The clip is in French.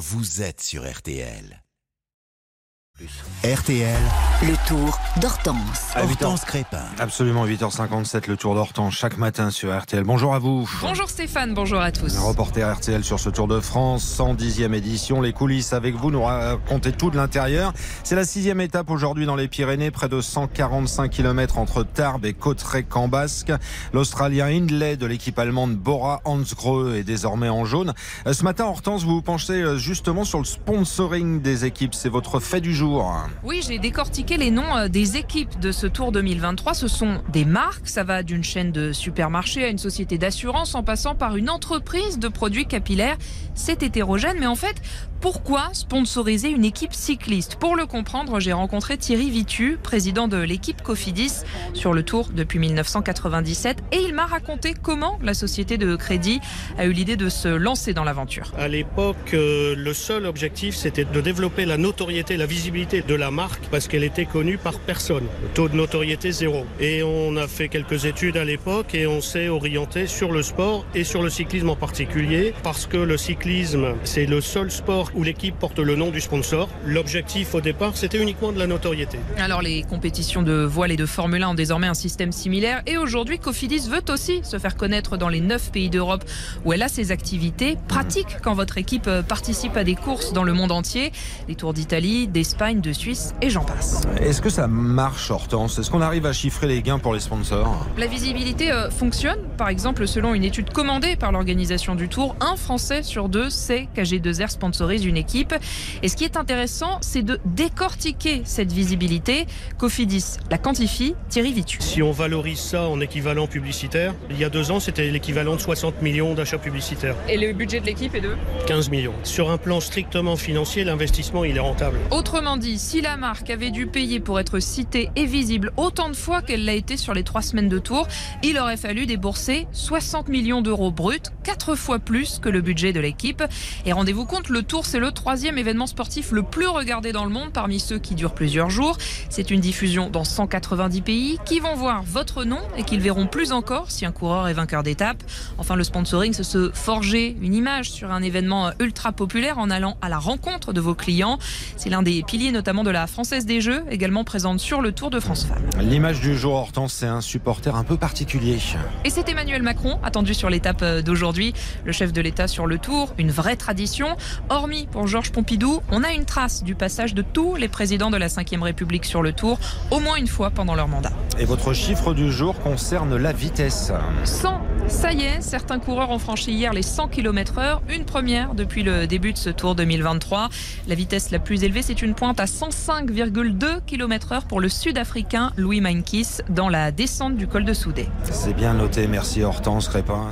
vous êtes sur RTL. RTL, Le tour d'Hortense. À 8 Hortense Crépin. Absolument, 8h57, le tour d'Hortense chaque matin sur RTL. Bonjour à vous. Bonjour Stéphane, bonjour à tous. Un reporter RTL sur ce Tour de France, 110e édition. Les coulisses avec vous, nous racontez tout de l'intérieur. C'est la sixième étape aujourd'hui dans les Pyrénées, près de 145 km entre Tarbes et Cauterets-Cambasque. L'Australien Hindley de l'équipe allemande Bora Hansgrohe est désormais en jaune. Euh, Ce matin, Hortense, vous vous penchez euh, justement sur le sponsoring des équipes. C'est votre fait du jour. Oui, j'ai décortiqué les noms euh, des équipes de ce Tour 2023. Ce sont des marques, ça va d'une chaîne de supermarchés à une société d'assurance en passant par une entreprise de produits capillaires. C'est hétérogène, mais en fait, pourquoi sponsoriser une équipe cycliste? Pour le comprendre, j'ai rencontré Thierry Vitu, président de l'équipe Cofidis sur le Tour depuis 1997, et il m'a raconté comment la société de crédit a eu l'idée de se lancer dans l'aventure. À l'époque, euh, le seul objectif, c'était de développer la notoriété, la visibilité de la marque, parce qu'elle était connue par personne. Taux de notoriété zéro. Et on a fait quelques études à l'époque et on s'est orienté sur le sport et sur le cyclisme en particulier, parce que le cyclisme, c'est le seul sport où l'équipe porte le nom du sponsor. L'objectif au départ, c'était uniquement de la notoriété. Alors les compétitions de voile et de Formule 1 ont désormais un système similaire et aujourd'hui Cofidis veut aussi se faire connaître dans les 9 pays d'Europe où elle a ses activités pratiques quand votre équipe participe à des courses dans le monde entier, les tours d'Italie, d'Espagne, de Suisse et j'en passe. Est-ce que ça marche, Hortense? Est-ce qu'on arrive à chiffrer les gains pour les sponsors? La visibilité euh, fonctionne. Par exemple, selon une étude commandée par l'organisation du Tour, un Français sur deux sait qu'AG2R sponsorise une équipe. Et ce qui est intéressant, c'est de décortiquer cette visibilité. Cofidis la quantifie, Thierry Vitu. Si on valorise ça en équivalent publicitaire, il y a deux ans, c'était l'équivalent de 60 millions d'achats publicitaires. Et le budget de l'équipe est de? 15 millions. Sur un plan strictement financier, l'investissement, il est rentable. Autrement dit, si la marque avait dû payer pour être citée et visible autant de fois qu'elle l'a été sur les trois semaines de tour, il aurait fallu débourser 60 millions d'euros bruts, quatre fois plus que le budget de l'équipe. Et rendez-vous compte, le tour, c'est le troisième événement sportif le plus regardé dans le monde parmi ceux qui durent plusieurs jours. C'est une diffusion dans 190 pays qui vont voir votre nom et qu'ils verront plus encore si un coureur est vainqueur d'étape. Enfin, le sponsoring, c'est se forger une image sur un événement ultra populaire en allant à la rencontre de vos clients. C'est l'un des piliers notamment de la Française des Jeux, également présente sur le Tour de France Femmes. L'image du jour, Hortense, c'est un supporter un peu particulier. Et c'est Emmanuel Macron, attendu sur l'étape d'aujourd'hui, le chef de l'État sur le Tour, une vraie tradition. Hormis pour Georges Pompidou, on a une trace du passage de tous les présidents de la Ve République sur le Tour, au moins une fois pendant leur mandat. Et votre chiffre du jour concerne la vitesse. 100, ça y est, certains coureurs ont franchi hier les 100 km heure, une première depuis le début de ce Tour 2023. La vitesse la plus élevée, c'est une pointe à 105,2 km heure pour le Sud-Africain Louis Mainkis dans la descente du col de Soudé. C'est bien noté, merci Hortense Crépin.